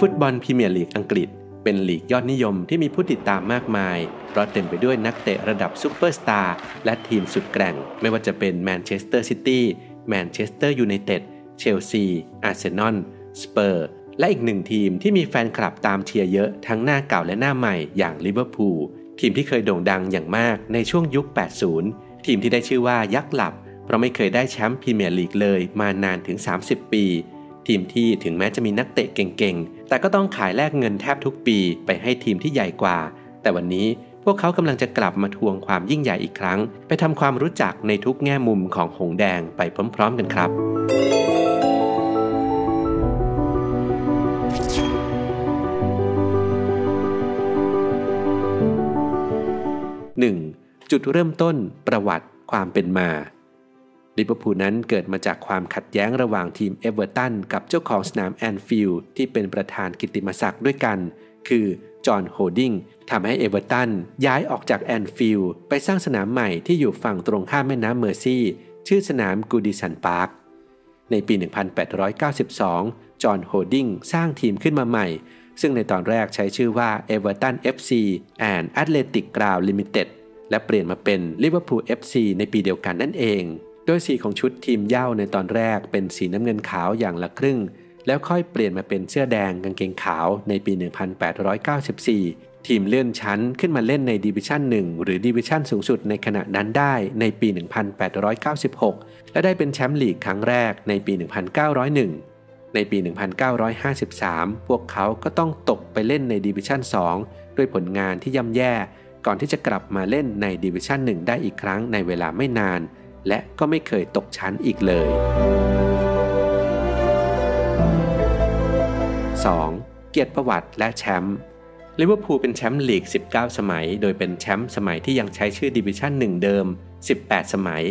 ฟุตบอลพรีเมียร์ลีกอังกฤษ เป็นลีกยอดนิยมที่มีผู้ติดตามมากมาย เพราะเต็มไปด้วยนักเตะระดับซูเปอร์สตาร์และทีมสุดแกร่ง ไม่ว่าจะเป็นแมนเชสเตอร์ซิตี้แมนเชสเตอร์ยูไนเต็ดเชลซีอาร์เซนอลสเปอร์และอีกหนึ่งทีมที่มีแฟนคลับตามเชียร์เยอะทั้งหน้าเก่าและหน้าใหม่อย่างลิเวอร์พูลทีมที่เคยโด่งดังอย่างมากในช่วงยุค 80 ทีมที่ได้ชื่อว่ายักษ์หลับ เพราะไม่เคยได้แชมป์พรีเมียร์ลีกเลยมานานถึง 30 ปี ทีมที่ถึงแม้จะมีนักเตะเก่งๆ แต่ก็ต้องขายแลกเงินแทบทุกปีไปให้ทีมที่ใหญ่กว่า แต่วันนี้พวกเขากำลังจะกลับมาทวงความยิ่งใหญ่อีกครั้ง ไปทำความรู้จักในทุกแง่มุมของหงแดงไปพร้อมๆกันครับ 1. จุดเริ่มต้นประวัติความเป็นมา ลิเวอร์พูลนั้นเกิดมาจากความขัดแย้งระหว่างทีมเอเวอร์ตันกับเจ้าของสนามแอนฟิลด์ที่เป็นประธานกิตติมศักดิ์ด้วยกัน คือจอห์นโฮดิงทำให้เอเวอร์ตันย้ายออกจากแอนฟิลด์ไปสร้างสนามใหม่ที่อยู่ฝั่งตรงข้ามแม่น้ำเมอร์ซีชื่อสนามกูดิสันพาร์ค ในปี 1892 จอห์นโฮดิงสร้างทีมขึ้นมาใหม่ ซึ่งในตอนแรกใช้ชื่อว่า Everton FC and Athletic Ground Limited และเปลี่ยนมาเป็น Liverpool FC ในปีเดียวกันนั่นเอง โดยสีของชุดทีมเหย้าในตอนแรกเป็นสีน้ำเงินขาวอย่างละครึ่ง แล้วค่อยเปลี่ยนมาเป็นเสื้อแดงกางเกงขาวในปี 1894 ทีมเลื่อนชั้นขึ้นมาเล่นในดิวิชั่น 1 หรือดิวิชั่นสูงสุดในขณะนั้นได้ในปี 1896 และได้เป็นแชมป์ลีกครั้งแรกในปี 1901 ในปี 1953 พวกเขาก็ต้องตกไปเล่นในดิวิชั่น 2 ด้วยผลงานที่ย่ำแย่ ก่อนที่จะกลับมาเล่นในดิวิชั่น 1 ได้อีกครั้งในเวลาไม่นาน และก็ไม่เคยตกชั้นอีกเลย 2. เกียรติประวัติและแชมป์ลิเวอร์พูลเป็นแชมป์ลีก 19 สมัย โดยเป็นแชมป์สมัยที่ยังใช้ชื่อดิวิชั่น1 เดิม 18 สมัย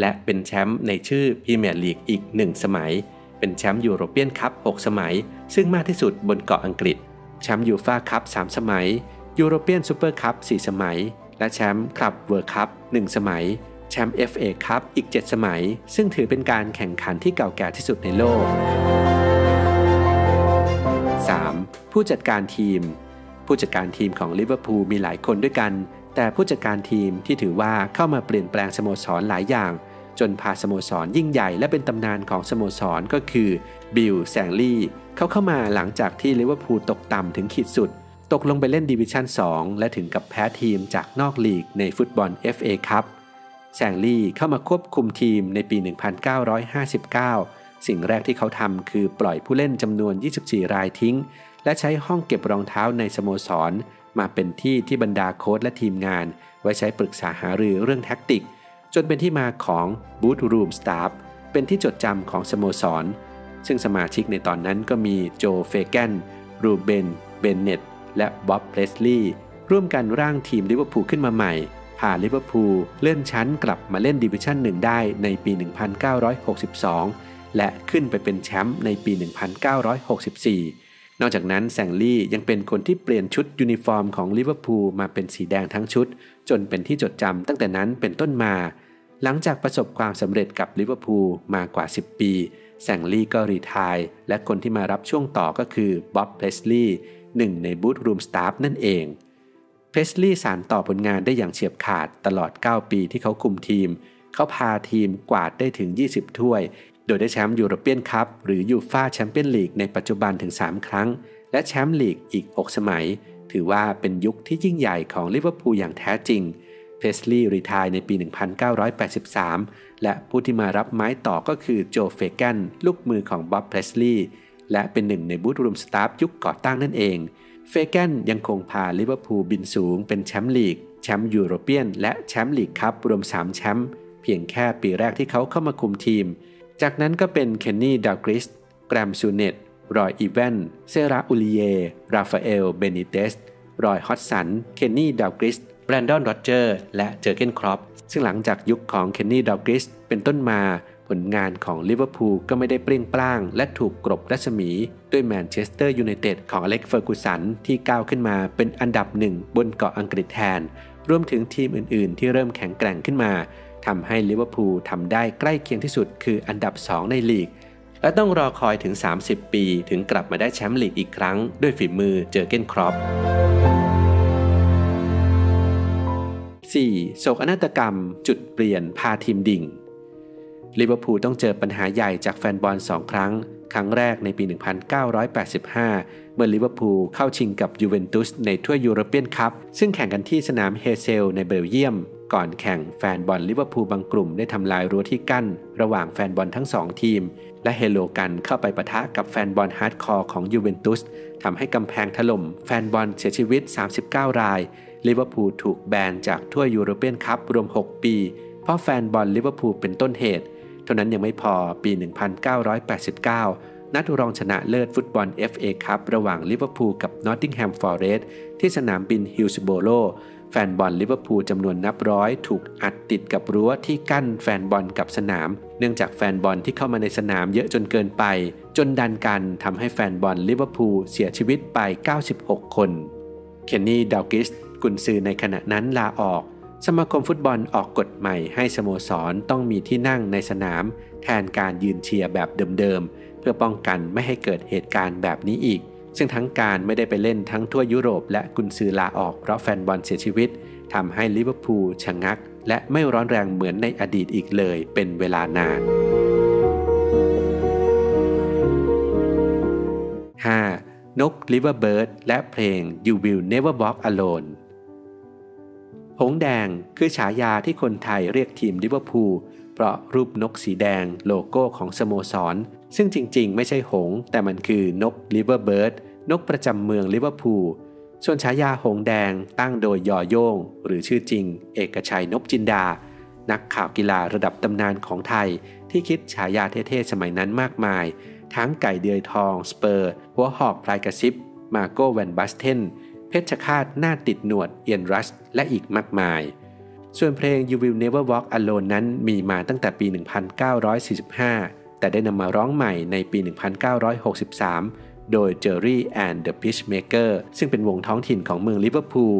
และเป็นแชมป์ในชื่อพรีเมียร์ลีกอีก 1 สมัย เป็นแชมป์ยูโรเปียนคัพ 6 สมัย ซึ่งมากที่สุดบนเกาะอังกฤษ แชมป์ยูฟ่าคัพ 3 สมัย ยูโรเปียนซูเปอร์คัพ 4 สมัย และแชมป์คลับเวิลด์คัพ 1 สมัย แชมป์ FA คัพอีก 7 สมัย ซึ่งถือเป็นการแข่งขันที่เก่าแก่ที่สุดในโลก 3. ผู้จัดการทีม ผู้จัดการทีมของลิเวอร์พูลมีหลายคนด้วยกัน แต่ผู้จัดการทีมที่ถือว่าเข้ามาเปลี่ยนแปลงสโมสรหลายอย่าง จนพาสโมสรยิ่งใหญ่และเป็นตำนานของสโมสรก็คือบิลแชงคลีย์เขาเข้ามาหลังจากที่ลิเวอร์พูลตกต่ำถึงขีดสุด ตกลงไปเล่นดิวิชั่น 2 และถึงกับแพ้ทีมจากนอกลีกในฟุตบอล FA ครับ แซงลี่เข้ามาควบคุมทีมในปี 1959 สิ่งแรกที่เขาทำคือปล่อยผู้เล่นจำนวน 24 รายทิ้ง และใช้ห้องเก็บรองเท้าในสโมสร มาเป็นที่ที่บรรดาโค้ชและทีมงาน ไว้ใช้ปรึกษาหารือเรื่องแท็กติก จนเป็นที่มาของ Boot Room Staff เป็นที่จดจำของสโมสร ซึ่งสมาชิกในตอนนั้นก็มีโจเฟแกนรูเบนเบนเน็ตต์ และบ็อบเพสลีย์ร่วมกันร่างทีมลิเวอร์พูลขึ้นมาใหม่ พาลิเวอร์พูลเลื่อนชั้นกลับมาเล่นดิวิชั่นหนึ่งได้ในปี 1962 และขึ้นไปเป็นแชมป์ในปี 1964 นอกจากนั้นแชงคลีย์ยังเป็นคนที่เปลี่ยนชุดยูนิฟอร์มของลิเวอร์พูลมาเป็นสีแดงทั้งชุด จนเป็นที่จดจำตั้งแต่นั้นเป็นต้นมา หลังจากประสบความสำเร็จกับลิเวอร์พูลมากว่า 10 ปีแชงคลีย์ก็ retire และคนที่มารับช่วงต่อก็คือบ็อบเพสลีย์หนึ่งใน Boot Room Staff นั่นเอง เพสลีย์สานต่อผลงานได้อย่างเฉียบขาดตลอด 9 ปีที่เขาคุมทีม เขาพาทีมกวาดได้ถึง 20 ถ้วย โดยได้แชมป์ยูโรเปียนคัพหรือยูฟ่าแชมเปี้ยนส์ลีกในปัจจุบันถึง 3 ครั้ง และแชมป์ลีกอีก 6 สมัย ถือว่าเป็นยุคที่ยิ่งใหญ่ของลิเวอร์พูลอย่างแท้จริง เพสลีย์ retire ในปี 1983 และผู้ที่มารับไม้ต่อก็คือโจเฟแกนลูกมือของบ็อบเพสลีย์และเป็นหนึ่งใน Boot Room Staff ยุคก่อตั้งนั่นเอง เฟแกนยังคงพาลิเวอร์พูลบินสูงเป็นแชมป์ลีก แชมป์ยูโรเปียน และแชมป์ลีกคัพรวม 3 แชมป์เพียงแค่ปีแรกที่เขาเข้ามาคุมทีม จากนั้นก็เป็นเคนนี่ดัลกลิช แกรมซูเนสส์ รอยอีแวนส์ เชราร์ อุลลิเย่ร์ ราฟาเอล เบนิเตส รอยฮอดจ์สัน เคนนี่ดัลกลิช เบรนแดน ร็อดเจอร์ส และเจอร์เก้นคล็อปป์ ซึ่งหลังจากยุคของเคนนี่ดัลกลิช เป็นต้นมา ผลงานของลิเวอร์พูลก็ไม่ได้เปรี้ยงปร้าง และถูกกลบรัศมีด้วยแมนเชสเตอร์ยูไนเต็ดของอเล็กซ์ เฟอร์กูสันที่ก้าวขึ้นมาเป็นอันดับหนึ่งบนเกาะอังกฤษแทน รวมถึงทีมอื่นๆ ที่เริ่มแข็งแกร่งขึ้นมาทำให้ลิเวอร์พูลทำได้ใกล้เคียงที่สุดคืออันดับ 2 ในลีก และต้องรอคอยถึง 30 ปีถึงกลับมาได้แชมป์ลีกอีกครั้ง ด้วยฝีมือเจอเกนครอป 4. โศกนาฏกรรม จุดเปลี่ยนพาทีมดิ่ง ลิเวอร์พูลต้องเจอปัญหาใหญ่จากแฟนบอลสองครั้ง ครั้งแรกในปี 1985 เมื่อลิเวอร์พูลเข้าชิงกับยูเวนตุสในถ้วยยูโรเปียนคัพซึ่งแข่งกันที่สนามเฮย์เซลในเบลเยียม ก่อนแข่งแฟนบอลลิเวอร์พูลบางกลุ่มได้ทำลายรั้วที่กั้น ระหว่างแฟนบอลทั้งสองทีม และเฮโลกันเข้าไปปะทะกับแฟนบอลฮาร์ดคอร์ของยูเวนตุสทำให้กำแพงถล่มแฟนบอลเสียชีวิต 39 รายลิเวอร์พูลถูกแบนจากถ้วยยูโรเปียนคัพรวม 6 ปี เพราะแฟนบอลลิเวอร์พูลเป็นต้นเหตุ เท่านั้นยังไม่พอปี 1989 นัดรองชนะเลิศฟุตบอล FA คัพระหว่างลิเวอร์พูลกับนอตติงแฮมฟอเรสต์ที่สนามบินฮิลส์โบโลแฟนบอลลิเวอร์พูลจำนวนนับร้อยถูกอัดติดกับรั้วที่กั้นแฟนบอลกับสนาม เนื่องจากแฟนบอลที่เข้ามาในสนามเยอะจนเกินไป จนดันกันทำให้แฟนบอลลิเวอร์พูลเสียชีวิตไป 96 คน เคนนี่ดัลกลิชกุนซือในขณะนั้นลาออก สมาคมฟุตบอลออกกฎใหม่ให้สโมสรต้องมีที่นั่งในสนาม แทนการยืนเชียร์แบบเดิมๆ เพื่อป้องกันไม่ให้เกิดเหตุการณ์แบบนี้อีก ซึ่งทั้งการไม่ได้ไปเล่นทั้งถ้วยยุโรปและกุนซือลาออกเพราะแฟนบอลเสียชีวิตทำให้ลิเวอร์พูลชะงัก และไม่ร้อนแรงเหมือนในอดีตอีกเลยเป็นเวลานาน 5. นกลิเวอร์เบิร์ดและเพลง You Will Never Walk Alone หงส์แดงคือฉายาที่คนไทยเรียกทีมลิเวอร์พูลเพราะรูปนกสีแดงโลโก้ของสโมสร ซึ่งจริงๆ ไม่ใช่หงส์ แต่มันคือนกลิเวอร์เบิร์ดนกประจำเมืองลิเวอร์พูลส่วนฉายาหงส์แดงตั้งโดย ย.โย่ง หรือชื่อจริง เอกชัยนพจินดา นักข่าวกีฬาระดับตำนานของไทย ที่คิดฉายาเท่ๆสมัยนั้นมากมาย ทั้งไก่เดือยทอง สเปอร์ หัวหอกพรายกระซิบ มาร์โกแวนบาสเทน เพชฌฆาตหน้าติดหนวดเอียนรัชและอีกมากมาย ส่วนเพลง You Will Never Walk Alone นั้นมีมาตั้งแต่ปี 1945 แต่ได้นำมาร้องใหม่ในปี 1963 โดย Jerry and the Pitchmaker ซึ่งเป็นวงท้องถิ่นของเมืองลิเวอร์พูล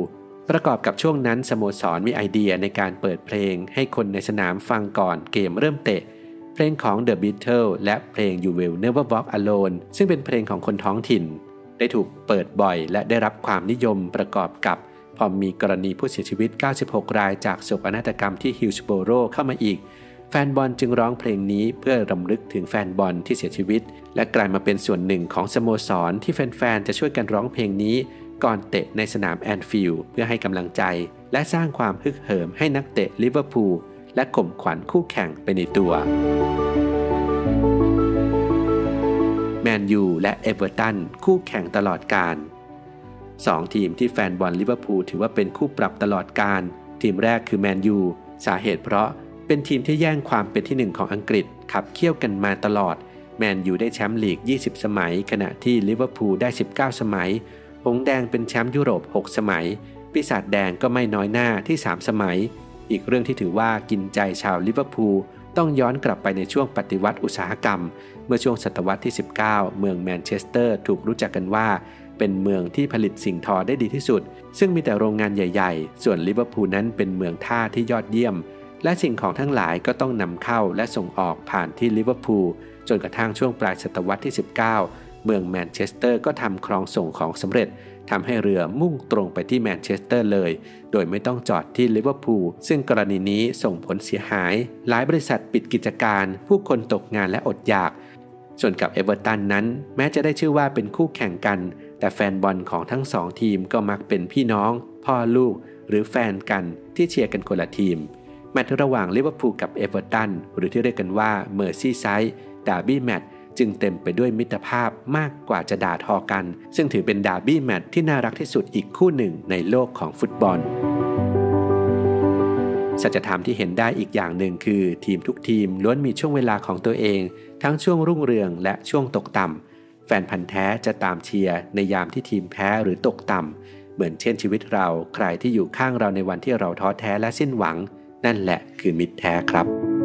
ประกอบกับช่วงนั้นสโมสรมีไอเดียในการเปิดเพลงให้คนในสนามฟังก่อนเกมเริ่มเตะ เพลงของ The Beatles และเพลง You Will Never Walk Alone ซึ่งเป็นเพลงของคนท้องถิ่น ได้ถูกเปิดบ่อย และได้รับความนิยมประกอบกับพอมีกรณีผู้เสียชีวิต 96 รายจากโศกนาฏกรรมที่ฮิลส์โบโรเข้ามาอีก แฟนบอลจึงร้องเพลงนี้เพื่อรำลึกถึงแฟนบอลที่เสียชีวิต และกลายมาเป็นส่วนหนึ่งของสโมสรที่แฟนๆจะช่วยกันร้องเพลงนี้ ก่อนเตะในสนามแอนฟิลด์เพื่อให้กำลังใจ และสร้างความฮึกเหิมให้นักเตะลิเวอร์พูลและข่มขวัญคู่แข่งไปในตัว แมนยูและเอเวอร์ตันคู่แข่งตลอดกาลสองทีมที่แฟนบอลลิเวอร์พูลถือว่าเป็นคู่ปรับตลอดกาล ทีมแรกคือแมนยูสาเหตุเพราะเป็นทีมที่แย่งความเป็นที่หนึ่งของอังกฤษขับเคี่ยวกันมาตลอด แมนยูได้แชมป์ลีก 20 สมัย ขณะที่ลิเวอร์พูลได้ 19 สมัย หงส์แดงเป็นแชมป์ยุโรป 6 สมัย ปีศาจแดงก็ไม่น้อยหน้าที่ 3 สมัย อีกเรื่องที่ถือว่ากินใจชาวลิเวอร์พูลต้องย้อนกลับไปในช่วงปฏิวัติอุตสาหกรรม เมื่อช่วงศตวรรษที่ 19 เมืองแมนเชสเตอร์ถูกรู้จักกันว่า เป็นเมืองที่ผลิตสิ่งทอได้ดีที่สุด ซึ่งมีแต่โรงงานใหญ่ๆ ส่วนลิเวอร์พูลนั้นเป็นเมืองท่าที่ยอดเยี่ยม และสิ่งของทั้งหลายก็ต้องนำเข้าและส่งออกผ่านที่ลิเวอร์พูลจนกระทั่งช่วงปลายศตวรรษที่ 19 เมืองแมนเชสเตอร์ก็ทำคลองส่งของสำเร็จทำให้เรือมุ่งตรงไปที่แมนเชสเตอร์เลย โดยไม่ต้องจอดที่ลิเวอร์พูล ซึ่งกรณีนี้ส่งผลเสียหาย หลายบริษัทปิดกิจการ ผู้คนตกงานและอดอยาก ส่วนกับเอเวอร์ตันนั้น แม้จะได้ชื่อว่าเป็นคู่แข่งกัน แต่แฟนบอลของทั้งสองทีมก็มักเป็นพี่น้อง พ่อลูก หรือแฟนกันที่เชียร์กันคนละทีมแมตช์ระหว่างลิเวอร์พูลกับเอเวอร์ตันหรือที่เรียกกันว่าเมอร์ซี่ไซด์ดาร์บี้แมตช์จึงเต็มไปด้วยมิตรภาพมากกว่าจะด่าทอกัน ซึ่งถือเป็นดาร์บี้แมตช์ที่น่ารักที่สุดอีกคู่หนึ่งในโลกของฟุตบอล สัจธรรมที่เห็นได้อีกอย่างหนึ่งคือ ทีมทุกทีมล้วนมีช่วงเวลาของตัวเอง ทั้งช่วงรุ่งเรืองและช่วงตกต่ำแฟนพันธ์แท้จะตามเชียร์ในยามที่ทีมแพ้หรือตกต่ำเหมือนเช่นชีวิตเรา ใครที่อยู่ข้างเราในวันที่เราท้อแท้และสิ้นหวัง นั่นแหละคือมิตรแท้ครับ